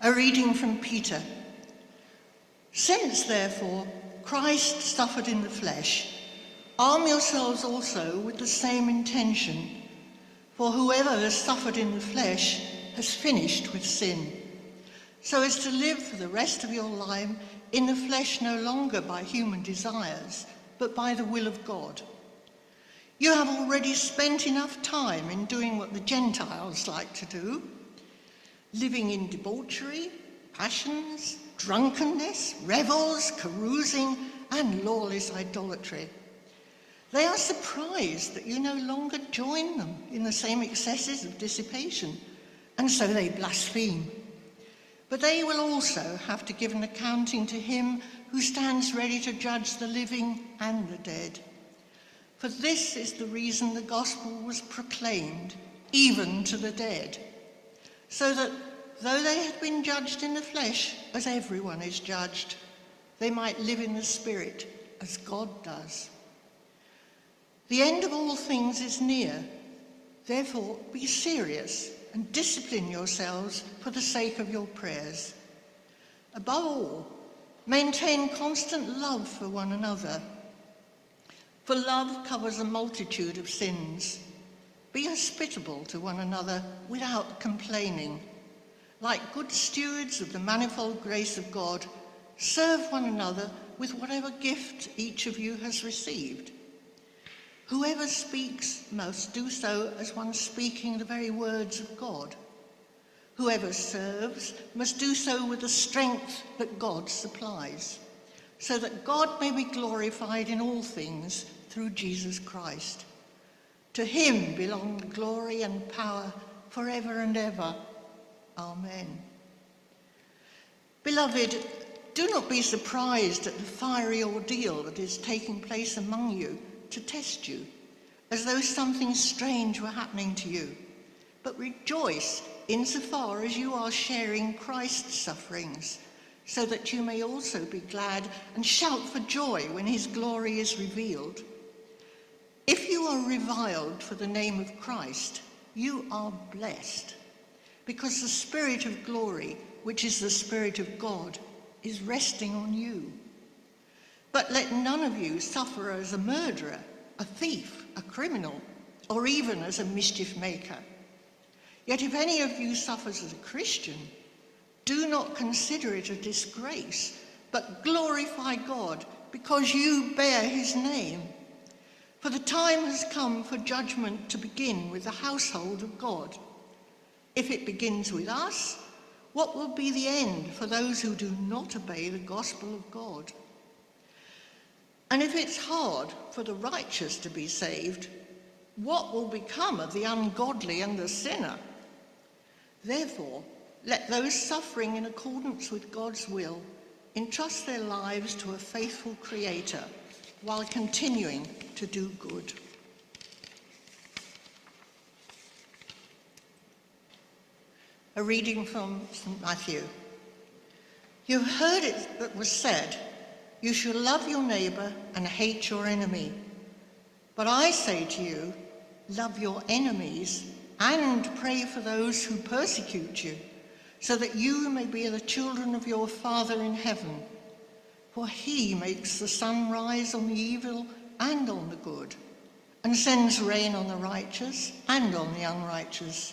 A reading from Peter. Since, therefore, Christ suffered in the flesh, arm yourselves also with the same intention. For whoever has suffered in the flesh has finished with sin, so as to live for the rest of your life in the flesh no longer by human desires, but by the will of God. You have already spent enough time in doing what the Gentiles like to do living in debauchery, passions, drunkenness, revels, carousing, and lawless idolatry. They are surprised that you no longer join them in the same excesses of dissipation, and so they blaspheme. But they will also have to give an accounting to him who stands ready to judge the living and the dead. For this is the reason the gospel was proclaimed, even to the dead so that though they had been judged in the flesh, as everyone is judged, they might live in the spirit as God does. The end of all things is near. Therefore, be serious and discipline yourselves for the sake of your prayers. Above all, maintain constant love for one another. For love covers a multitude of sins. Be hospitable to one another without complaining. Like good stewards of the manifold grace of God, serve one another with whatever gift each of you has received. Whoever speaks must do so as one speaking the very words of God. Whoever serves must do so with the strength that God supplies, so that God may be glorified in all things through Jesus Christ. To him belong glory and power forever and ever. Amen. Beloved, do not be surprised at the fiery ordeal that is taking place among you to test you, as though something strange were happening to you. But rejoice insofar as you are sharing Christ's sufferings, so that you may also be glad and shout for joy when his glory is revealed. If you are reviled for the name of Christ, you are blessed, because the Spirit of glory, which is the Spirit of God, is resting on you. But let none of you suffer as a murderer, a thief, a criminal, or even as a mischief maker. Yet if any of you suffers as a Christian, do not consider it a disgrace, but glorify God because you bear his name. For the time has come for judgment to begin with the household of God. If it begins with us, what will be the end for those who do not obey the gospel of God? And if it's hard for the righteous to be saved, what will become of the ungodly and the sinner? Therefore, let those suffering in accordance with God's will entrust their lives to a faithful Creator while continuing to do good. A reading from St. Matthew. You heard it that was said, You shall love your neighbour and hate your enemy. But I say to you, love your enemies and pray for those who persecute you, so that you may be the children of your Father in heaven. For he makes the sun rise on the evil and on the good, and sends rain on the righteous and on the unrighteous.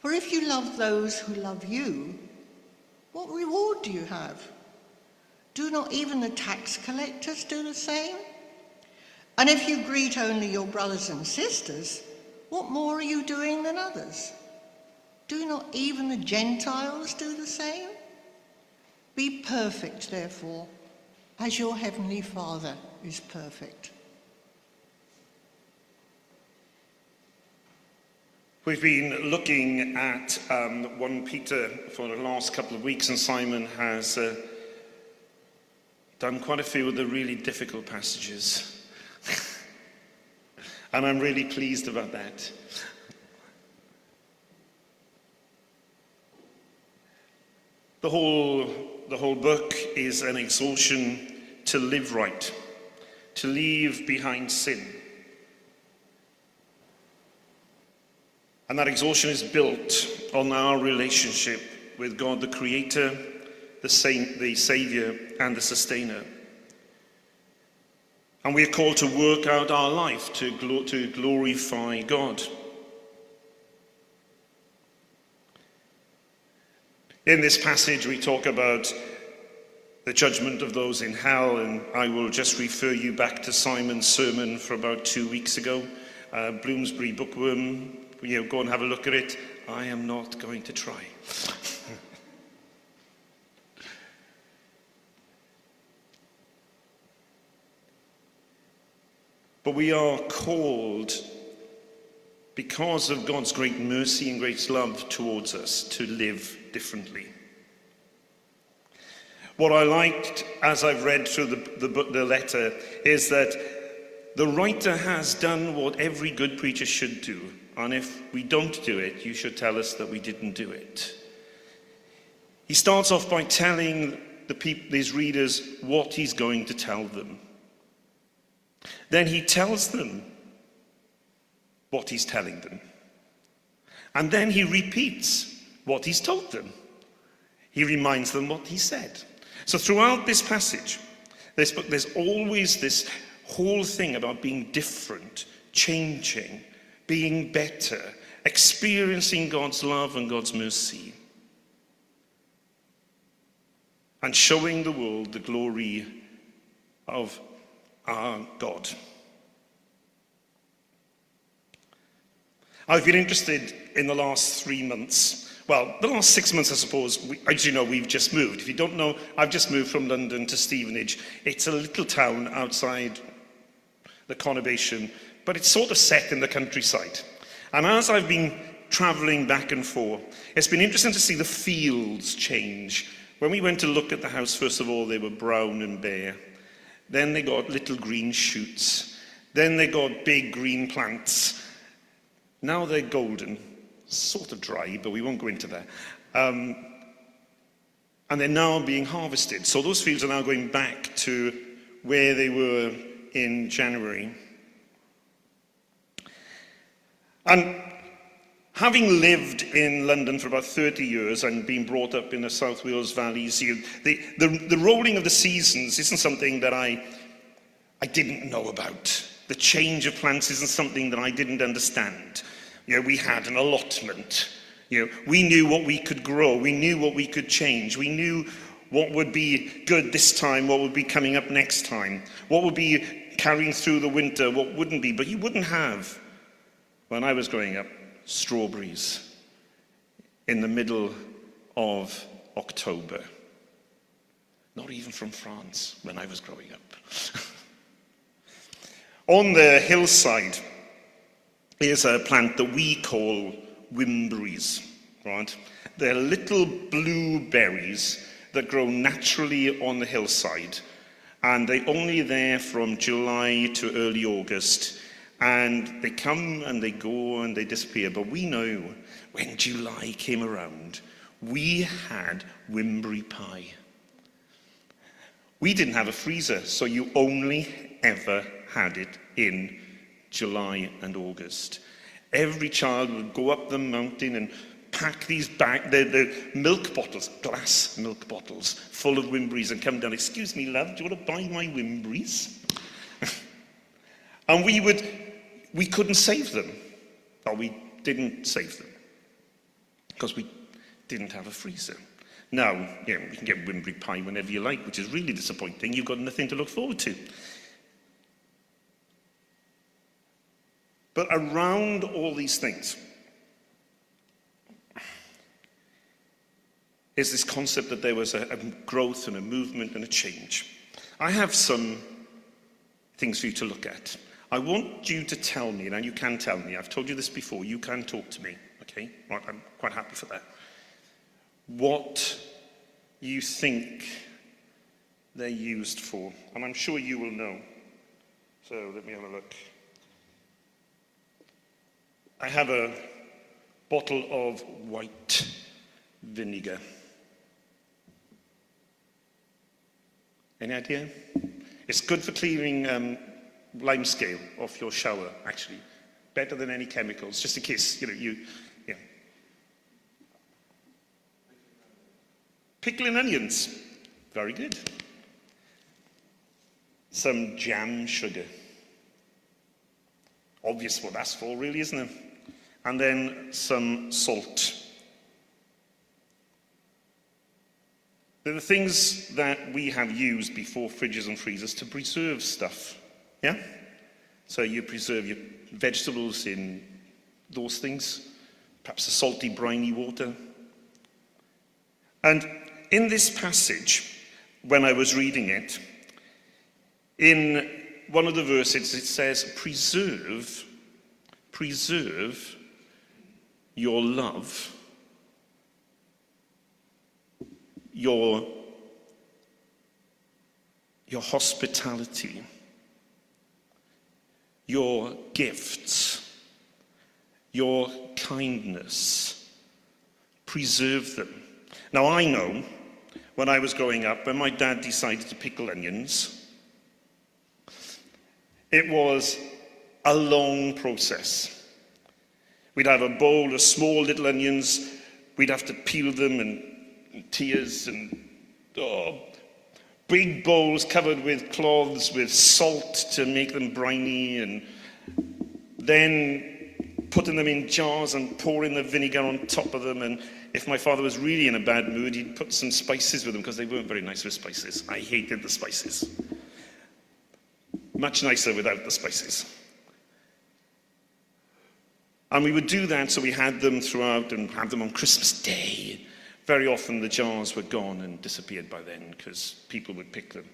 For if you love those who love you, what reward do you have? Do not even the tax collectors do the same? And if you greet only your brothers and sisters, what more are you doing than others? Do not even the Gentiles do the same? Be perfect, therefore, as your heavenly Father is perfect. We've been looking at um, 1 Peter for the last couple of weeks, and Simon has uh, done quite a few of the really difficult passages. and I'm really pleased about that. The whole, the whole book is an exhortation to live right, to leave behind sin. And that exhortation is built on our relationship with God the Creator, the, Saint, the Saviour, and the Sustainer. And we are called to work out our life to, to glorify God. In this passage, we talk about the judgment of those in hell, and I will just refer you back to Simon's sermon from about two weeks ago. Uh, Bloomsbury Bookworm, you know, go and have a look at it. I am not going to try. but we are called because of God's great mercy and great love towards us to live differently. What I liked as I've read through the, the, the letter is that the writer has done what every good preacher should do. And if we don't do it, you should tell us that we didn't do it. He starts off by telling the people, these readers what he's going to tell them. Then he tells them what he's telling them. And then he repeats what he's told them. He reminds them what he said. So throughout this passage, there's, there's always this whole thing about being different, changing, being better, experiencing God's love and God's mercy, and showing the world the glory of our God. I've been interested in the last three months. Well, the last six months, I suppose, we, as you know, we've just moved. If you don't know, I've just moved from London to Stevenage. It's a little town outside the conurbation, but it's sort of set in the countryside. And as I've been travelling back and forth, it's been interesting to see the fields change. When we went to look at the house, first of all, they were brown and bare. Then they got little green shoots. Then they got big green plants. Now they're golden, sort of dry, but we won't go into that. Um, and they're now being harvested. So those fields are now going back to where they were in January. And having lived in London for about 30 years and been brought up in the South Wales valleys, the, the, the rolling of the seasons isn't something that I, I didn't know about. The change of plants isn't something that I didn't understand. You know, we had an allotment. You know, we knew what we could grow. We knew what we could change. We knew what would be good this time, what would be coming up next time, what would be carrying through the winter, what wouldn't be. But you wouldn't have, when I was growing up, strawberries in the middle of October. Not even from France when I was growing up. On the hillside, is a plant that we call wimberries, right? They're little blue berries that grow naturally on the hillside, and they're only there from July to early August. And they come and they go and they disappear. But we know when July came around, we had Wimberry pie. We didn't have a freezer, so you only ever had it in July and August. Every child would go up the mountain and pack these back, the, the milk bottles, glass milk bottles, full of Wimberries and come down. Excuse me, love, do you want to buy my Wimberries? and we would, we couldn't save them. Or we didn't save them because we didn't have a freezer. Now, you know, you can get Wimberry pie whenever you like, which is really disappointing. You've got nothing to look forward to. But around all these things is this concept that there was a, a, growth and a movement and a change. I have some things for you to look at. I want you to tell me, and you can tell me, I've told you this before, you can talk to me, okay? Right, I'm quite happy for that. What you think they're used for. And I'm sure you will know. So let me have a look. I have a bottle of white vinegar. Any idea? It's good for clearing um, limescale off your shower, actually. Better than any chemicals, just in case, you know, you, yeah. Pickling onions. Very good. Some jam sugar. Obvious what that's for, really, isn't it? And then some salt. They're the things that we have used before fridges and freezers to preserve stuff. Yeah? So you preserve your vegetables in those things, perhaps a salty, briny water. And in this passage, when I was reading it, in one of the verses it says, preserve, preserve your love your, your hospitality, your gifts, your kindness. Preserve them. Now, I know when I was growing up, when my dad decided to pickle onions, it was a long process. We'd have a bowl of small little onions, we'd have to peel them and tears and oh, big bowls covered with cloths with salt to make them briny, and then putting them in jars and pouring the vinegar on top of them. And if my father was really in a bad mood, he'd put some spices with them because they weren't very nice with spices. I hated the spices. Much nicer without the spices. And we would do that so we had them throughout and have them on Christmas Day very often the jars were gone and disappeared by then because people would pick them.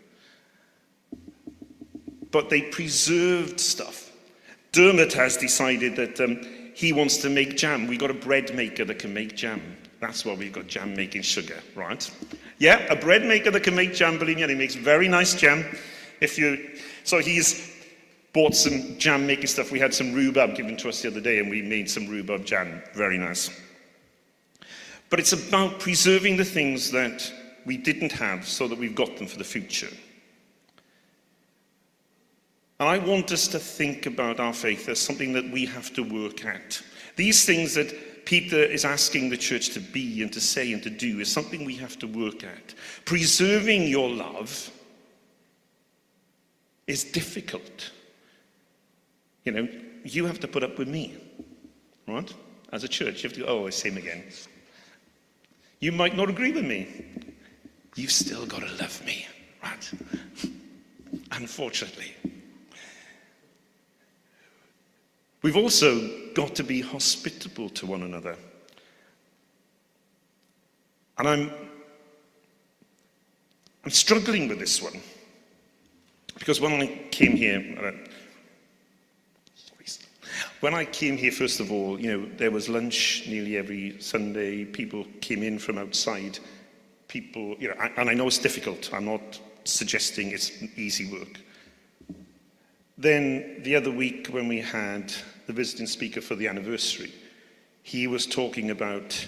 But they preserved stuff. Dermot has decided that um, he wants to make jam. We've got a bread maker that can make jam. That's why we've got jam making sugar, right? Yeah, a bread maker that can make jam, believe me, and he makes very nice jam. If you, so he's bought some jam making stuff. We had some rhubarb given to us the other day, and we made some rhubarb jam. Very nice. But it's about preserving the things that we didn't have so that we've got them for the future. And I want us to think about our faith as something that we have to work at. These things that Peter is asking the church to be and to say and to do is something we have to work at. Preserving your love is difficult. You know, you have to put up with me, right? As a church, you have to go, oh, him again. You might not agree with me. You've still got to love me, right? Unfortunately. We've also got to be hospitable to one another. And I'm, I'm struggling with this one. Because when I came here, uh, when I came here, first of all, you know, there was lunch nearly every Sunday. People came in from outside. People, you know, and I know it's difficult. I'm not suggesting it's easy work. Then the other week, when we had the visiting speaker for the anniversary, he was talking about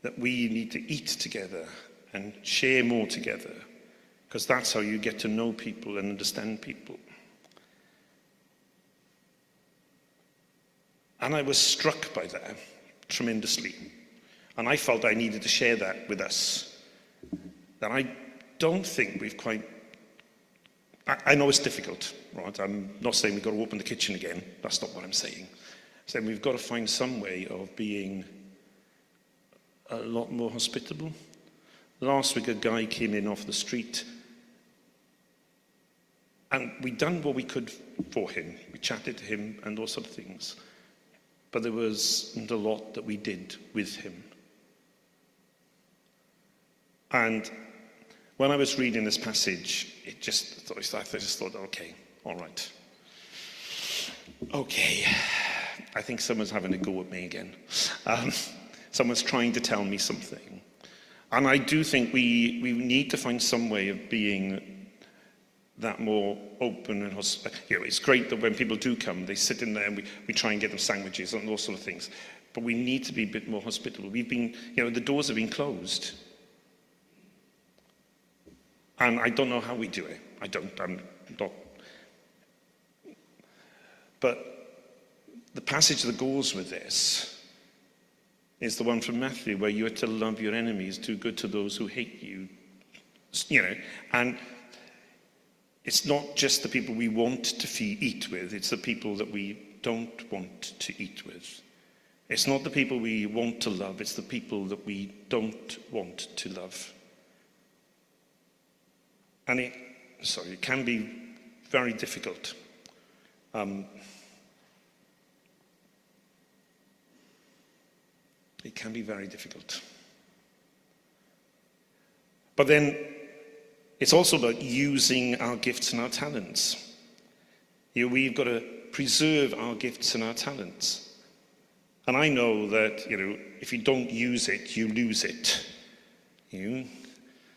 that we need to eat together and share more together, because that's how you get to know people and understand people. And I was struck by that tremendously. And I felt I needed to share that with us. That I don't think we've quite. I, I know it's difficult, right? I'm not saying we've got to open the kitchen again. That's not what I'm saying. I'm saying we've got to find some way of being a lot more hospitable. Last week, a guy came in off the street and we'd done what we could for him. We chatted to him and all sort of things but there wasn't a lot that we did with him. And when I was reading this passage, it just I just thought, okay, all right. Okay, I think someone's having a go at me again. Um, someone's trying to tell me something. And I do think we, we need to find some way of being that more open and you know, it's great that when people do come, they sit in there and we, we try and get them sandwiches and those sort of things. But we need to be a bit more hospitable. We've been, you know, the doors have been closed. And I don't know how we do it. I don't, I'm not. But the passage that goes with this is the one from Matthew where you are to love your enemies, do good to those who hate you. You know, and it's not just the people we want to feed, eat with, it's the people that we don't want to eat with. It's not the people we want to love, it's the people that we don't want to love. And it, sorry, it can be very difficult. Um, it can be very difficult. But then it's also about using our gifts and our talents. You know, we've got to preserve our gifts and our talents. And I know that, you know, if you don't use it, you lose it. You know,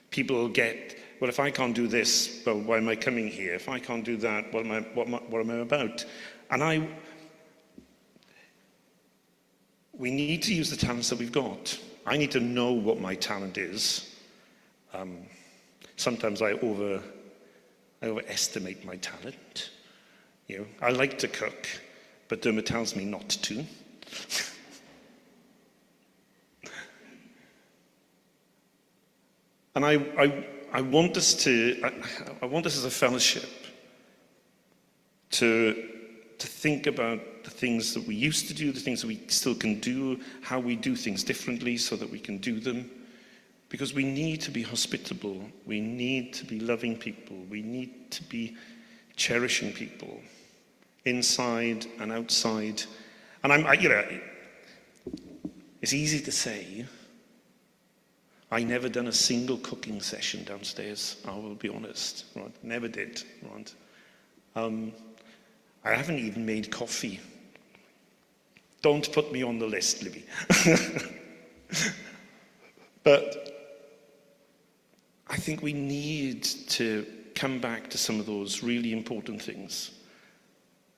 people get, well, if I can't do this, well, why am I coming here? If I can't do that, what am I, what am I, what am I about? And I, we need to use the talents that we've got. I need to know what my talent is. Um, sometimes I over, I overestimate my talent. You know, I like to cook, but Dermot tells me not to. and I, I, I want us to, I, I want us as a fellowship to, to think about the things that we used to do, the things that we still can do, how we do things differently so that we can do them. Because we need to be hospitable, we need to be loving people, we need to be cherishing people inside and outside. And I'm, I, you know, it's easy to say. I never done a single cooking session downstairs. I will be honest. Right? Never did. Right? Um, I haven't even made coffee. Don't put me on the list, Libby. but I think we need to come back to some of those really important things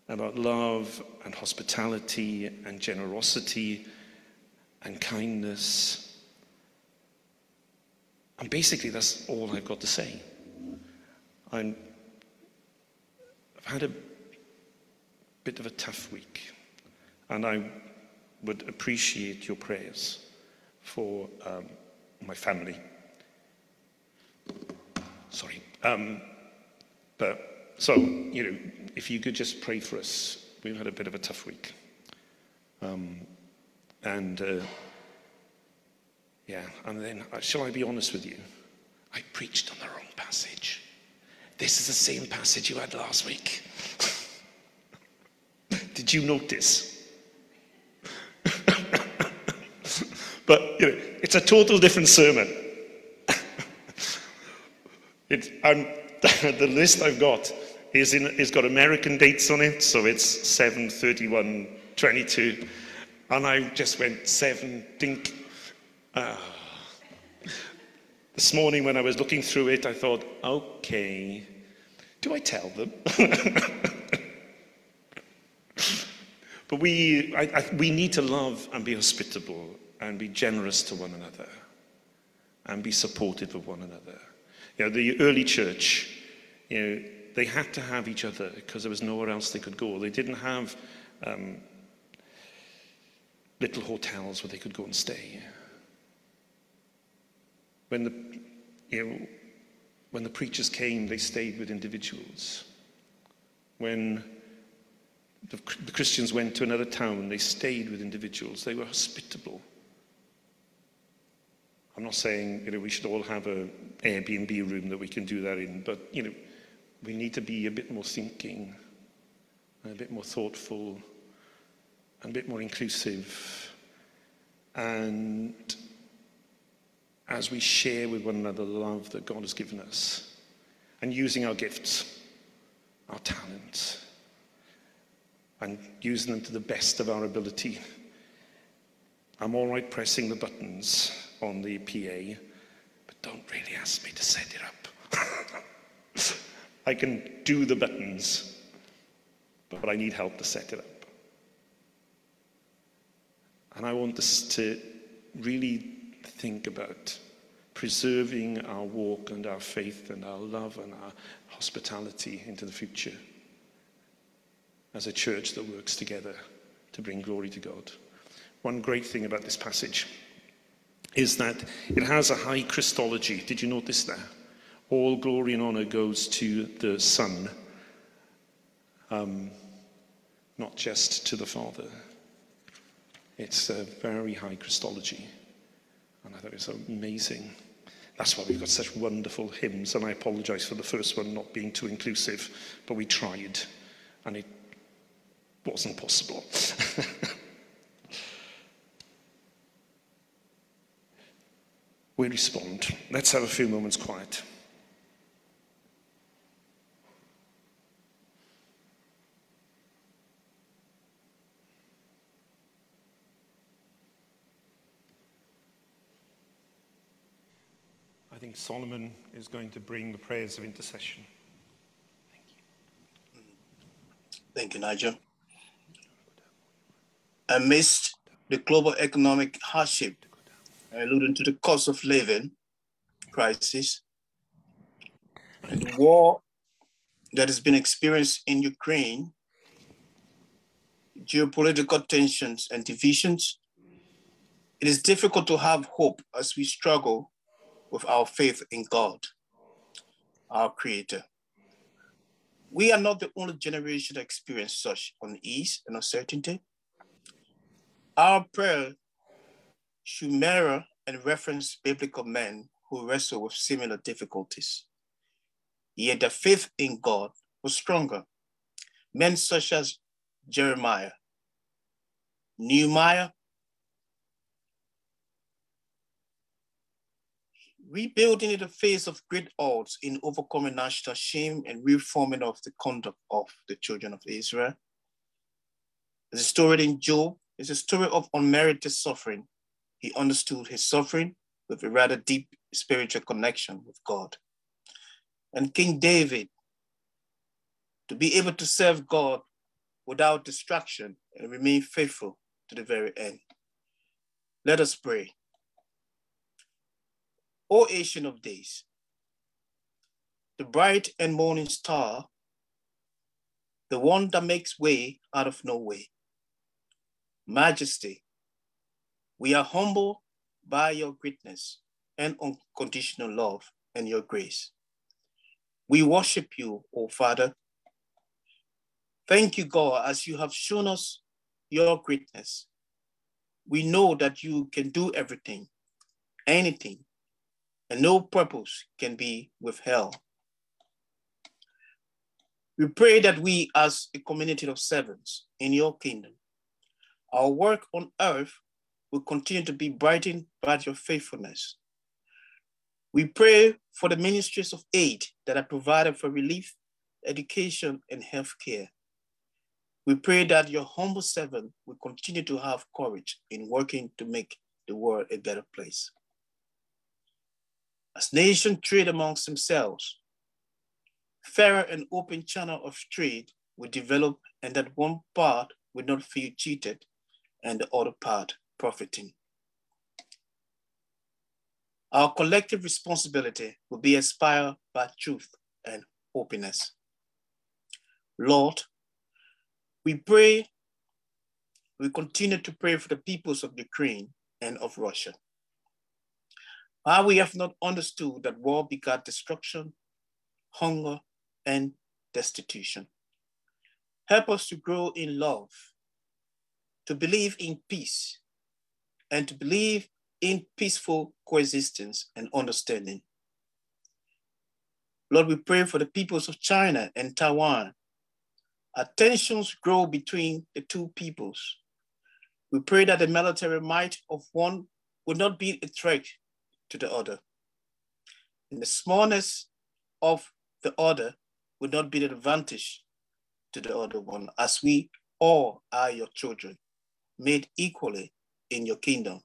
about love and hospitality and generosity and kindness. And basically, that's all I've got to say. i have had a bit of a tough week, and I would appreciate your prayers for um, my family. Sorry. Um, but so, you know, if you could just pray for us, we've had a bit of a tough week. Um, and uh, yeah, and then, uh, shall I be honest with you? I preached on the wrong passage. This is the same passage you had last week. Did you notice? but you know, it's a total different sermon. It, the list I've got is in, is got American dates on it, so it's 7, 31, 22. And I just went, 7, dink. Uh, this morning when I was looking through it, I thought, okay, do I tell them? but we, I, I, we need to love and be hospitable and be generous to one another and be supportive of one another. You know, the early church, you know, they had to have each other because there was nowhere else they could go. They didn't have um, little hotels where they could go and stay. When the, you know, when the preachers came, they stayed with individuals. When the, the Christians went to another town, they stayed with individuals. They were hospitable. I'm not saying you know, we should all have an Airbnb room that we can do that in, but you know, we need to be a bit more thinking, a bit more thoughtful, and a bit more inclusive. And as we share with one another the love that God has given us, and using our gifts, our talents, and using them to the best of our ability. I'm all right pressing the buttons on the PA, but don't really ask me to set it up. I can do the buttons, but I need help to set it up. And I want us to really think about preserving our walk and our faith and our love and our hospitality into the future as a church that works together to bring glory to God. one great thing about this passage is that it has a high Christology. Did you notice that? All glory and honor goes to the Son, um, not just to the Father. It's a very high Christology. And I thought it was amazing. That's why we've got such wonderful hymns. And I apologize for the first one not being too inclusive, but we tried. And it wasn't possible. we respond. Let's have a few moments quiet. I think Solomon is going to bring the prayers of intercession. Thank you, Thank you Nigel. Amidst the global economic hardship, alluding to the cost of living crisis, the war that has been experienced in Ukraine, geopolitical tensions and divisions, it is difficult to have hope as we struggle with our faith in God, our Creator. We are not the only generation that experience such unease and uncertainty. Our prayer mirror and reference biblical men who wrestle with similar difficulties. Yet their faith in God was stronger. Men such as Jeremiah, Nehemiah, rebuilding in the face of great odds in overcoming national shame and reforming of the conduct of the children of Israel. The story in Job is a story of unmerited suffering. He understood his suffering with a rather deep spiritual connection with God. And King David, to be able to serve God without distraction and remain faithful to the very end. Let us pray. O Ancient of Days, the bright and morning star, the one that makes way out of no way. Majesty, we are humbled by your greatness and unconditional love and your grace. We worship you, O Father. Thank you, God, as you have shown us your greatness. We know that you can do everything, anything, and no purpose can be withheld. We pray that we, as a community of servants in your kingdom, our work on earth will continue to be brightened by your faithfulness. We pray for the ministries of aid that are provided for relief, education, and healthcare. We pray that your humble servant will continue to have courage in working to make the world a better place. As nations trade amongst themselves, fairer and open channel of trade will develop and that one part will not feel cheated and the other part profiting. Our collective responsibility will be inspired by truth and openness. Lord, we pray, we continue to pray for the peoples of Ukraine and of Russia. How we have not understood that war begat destruction, hunger, and destitution. Help us to grow in love, to believe in peace, and to believe in peaceful coexistence and understanding. Lord, we pray for the peoples of China and Taiwan. Our tensions grow between the two peoples. We pray that the military might of one would not be a threat to the other. And the smallness of the other would not be an advantage to the other one, as we all are your children, made equally in your kingdom.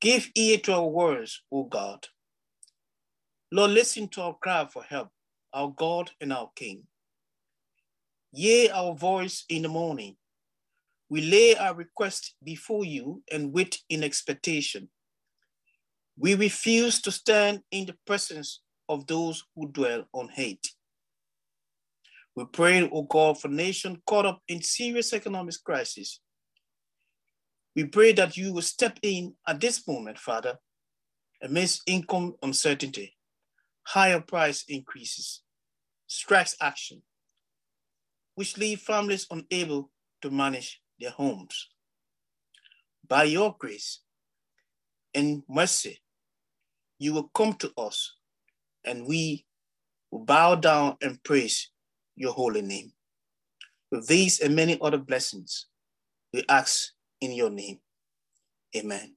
Give ear to our words, O God. Lord, listen to our cry for help, our God and our King. Hear our voice in the morning. We lay our request before you and wait in expectation. We refuse to stand in the presence of those who dwell on hate. We pray, O God, for nations caught up in serious economic crisis We pray that you will step in at this moment, Father, amidst income uncertainty, higher price increases, strikes action, which leave families unable to manage their homes. By your grace and mercy, you will come to us and we will bow down and praise your holy name. With these and many other blessings, we ask in your name. Amen.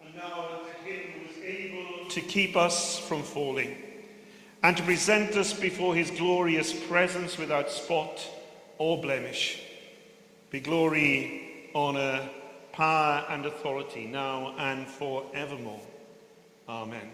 And now to him who is able to keep us from falling and to present us before his glorious presence without spot or blemish, be glory, honor, power, and authority now and forevermore. Amen.